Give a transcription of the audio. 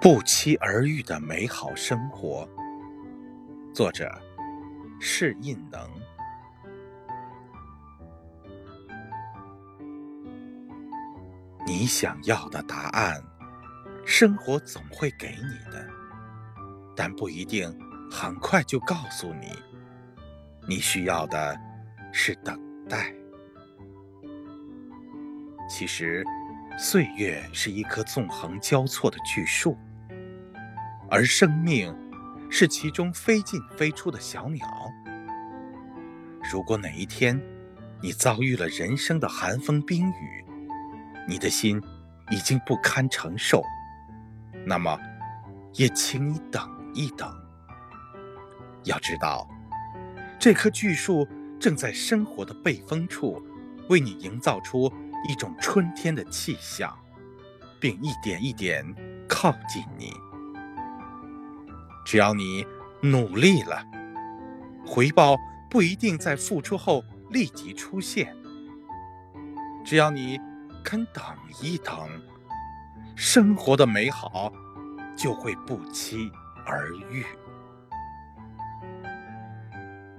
不期而遇的美好生活，作者释印能。你想要的答案，生活总会给你的，但不一定很快就告诉你。你需要的是等待。其实，岁月是一棵纵横交错的巨树。而生命是其中飞进飞出的小鸟。如果哪一天你遭遇了人生的寒风冰雨，你的心已经不堪承受，那么也请你等一等。要知道，这棵巨树正在生活的背风处，为你营造出一种春天的气象，并一点一点靠近你。只要你努力了，回报不一定在付出后立即出现。只要你肯等一等，生活的美好就会不期而遇。